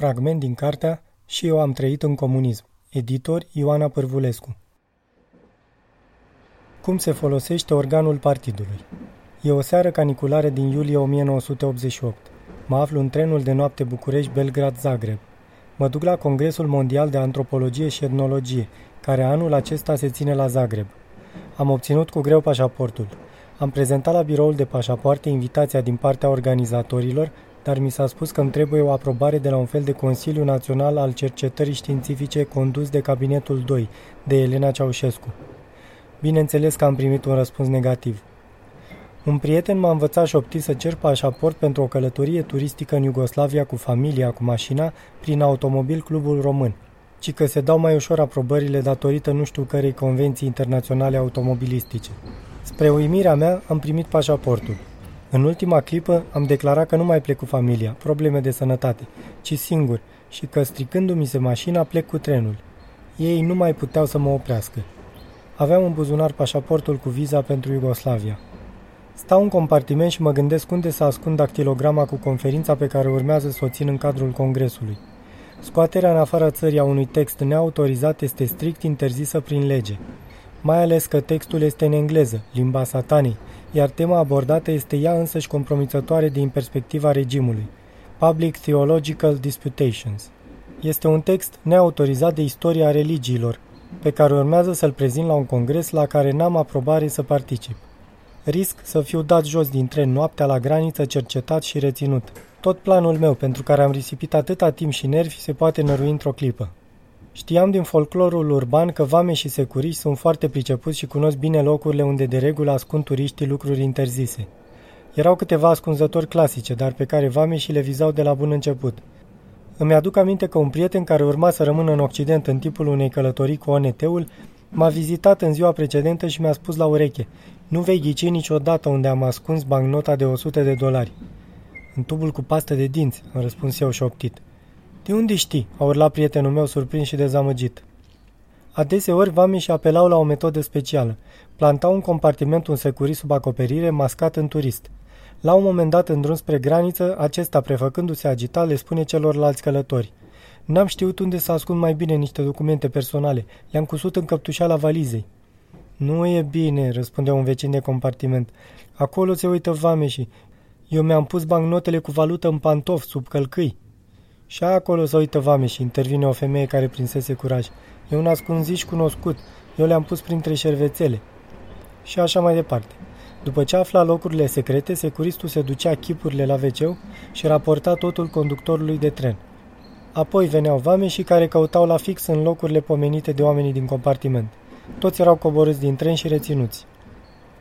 Fragment din cartea Și eu am trăit în comunism. Editor Ioana Pârvulescu. Cum se folosește organul partidului? E o seară caniculară din iulie 1988. Mă aflu în trenul de noapte București-Belgrad-Zagreb. Mă duc la Congresul Mondial de Antropologie și Etnologie, care anul acesta se ține la Zagreb. Am obținut cu greu pașaportul. Am prezentat la biroul de pașapoarte invitația din partea organizatorilor dar mi s-a spus că îmi trebuie o aprobare de la un fel de Consiliu Național al Cercetării Științifice condus de Cabinetul 2, de Elena Ceaușescu. Bineînțeles că am primit un răspuns negativ. Un prieten m-a învățat șoptit să cer pașaport pentru o călătorie turistică în Iugoslavia cu familia, cu mașina, prin automobil Clubul Român, ci că se dau mai ușor aprobările datorită nu știu cărei convenții internaționale automobilistice. Spre uimirea mea, am primit pașaportul. În ultima clipă am declarat că nu mai plec cu familia, probleme de sănătate, ci singur și că stricându-mi se mașina plec cu trenul. Ei nu mai puteau să mă oprească. Aveam în buzunar pașaportul cu viza pentru Iugoslavia. Stau în compartiment și mă gândesc unde să ascund dactilograma cu conferința pe care urmează să o țin în cadrul congresului. Scoaterea în afara țării a unui text neautorizat este strict interzisă prin lege, mai ales că textul este în engleză, limba satanei, iar tema abordată este ea însăși compromițătoare din perspectiva regimului. Public Theological Disputations. Este un text neautorizat de istoria religiilor, pe care urmează să-l prezint la un congres la care n-am aprobare să particip. Risc să fiu dat jos din tren noaptea la graniță, cercetat și reținut. Tot planul meu, pentru care am risipit atâta timp și nervi, se poate nărui într-o clipă. Știam din folclorul urban că vame și securiști sunt foarte pricepuți și cunosc bine locurile unde de regulă ascund turiștii lucruri interzise. Erau câteva ascunzători clasice, dar pe care vame și le vizau de la bun început. Îmi aduc aminte că un prieten care urma să rămână în Occident în tipul unei călătorii cu ONT-ul m-a vizitat în ziua precedentă și mi-a spus la ureche Nu vei ghici niciodată unde am ascuns bancnota de 100 de dolari. În tubul cu pastă de dinți, am răspuns eu șoptit. De unde știi?" a urlat prietenul meu surprins și dezamăgit. Adeseori vame și apelau la o metodă specială. Plantau un compartiment un securist sub acoperire, mascat în turist. La un moment dat, în drum spre graniță, acesta, prefăcându-se agitat, le spune celorlalți călători. N-am știut unde să ascund mai bine niște documente personale. Le-am cusut în căptușala valizei. Nu e bine, răspundea un vecin de compartiment. Acolo se uită vame și... Eu mi-am pus bancnotele cu valută în pantof, sub călcâi. Și acolo se uită vame și intervine o femeie care prinsese curaj. E un ascunziș cunoscut. Eu le-am pus printre șervețele. Și așa mai departe. După ce afla locurile secrete, securistul se ducea chipurile la wc și raporta totul conductorului de tren. Apoi veneau vame și care căutau la fix în locurile pomenite de oamenii din compartiment. Toți erau coborâți din tren și reținuți.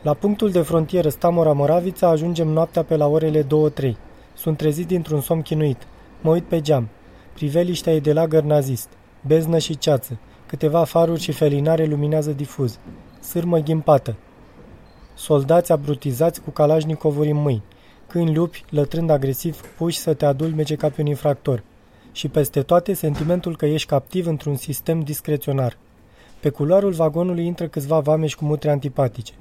La punctul de frontieră Stamora-Moravița ajungem noaptea pe la orele 2-3. Sunt trezit dintr-un somn chinuit. Mă uit pe geam. Priveliștea e de lagăr nazist. Beznă și ceață. Câteva faruri și felinare luminează difuz. Sârmă ghimpată. Soldați abrutizați cu calajnicovuri în mâini. Câini lupi, lătrând agresiv, puși să te adulmece ca pe un infractor. Și peste toate sentimentul că ești captiv într-un sistem discreționar. Pe culoarul vagonului intră câțiva vameși cu mutre antipatice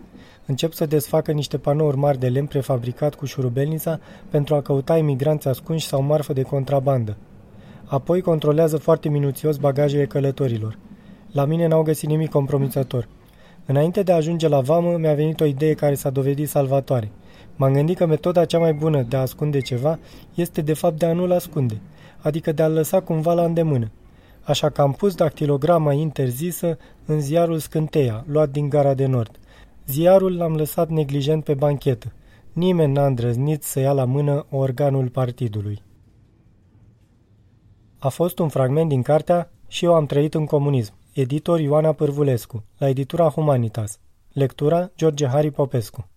încep să desfacă niște panouri mari de lemn prefabricat cu șurubelnița pentru a căuta imigranți ascunși sau marfă de contrabandă. Apoi controlează foarte minuțios bagajele călătorilor. La mine n-au găsit nimic compromițător. Înainte de a ajunge la vamă, mi-a venit o idee care s-a dovedit salvatoare. M-am gândit că metoda cea mai bună de a ascunde ceva este de fapt de a nu-l ascunde, adică de a-l lăsa cumva la îndemână. Așa că am pus dactilograma interzisă în ziarul Scânteia, luat din gara de nord – Ziarul l-am lăsat neglijent pe banchetă. Nimeni n-a îndrăznit să ia la mână organul partidului. A fost un fragment din cartea Și eu am trăit în comunism, editor Ioana Pârvulescu, la editura Humanitas. Lectura George Hari Popescu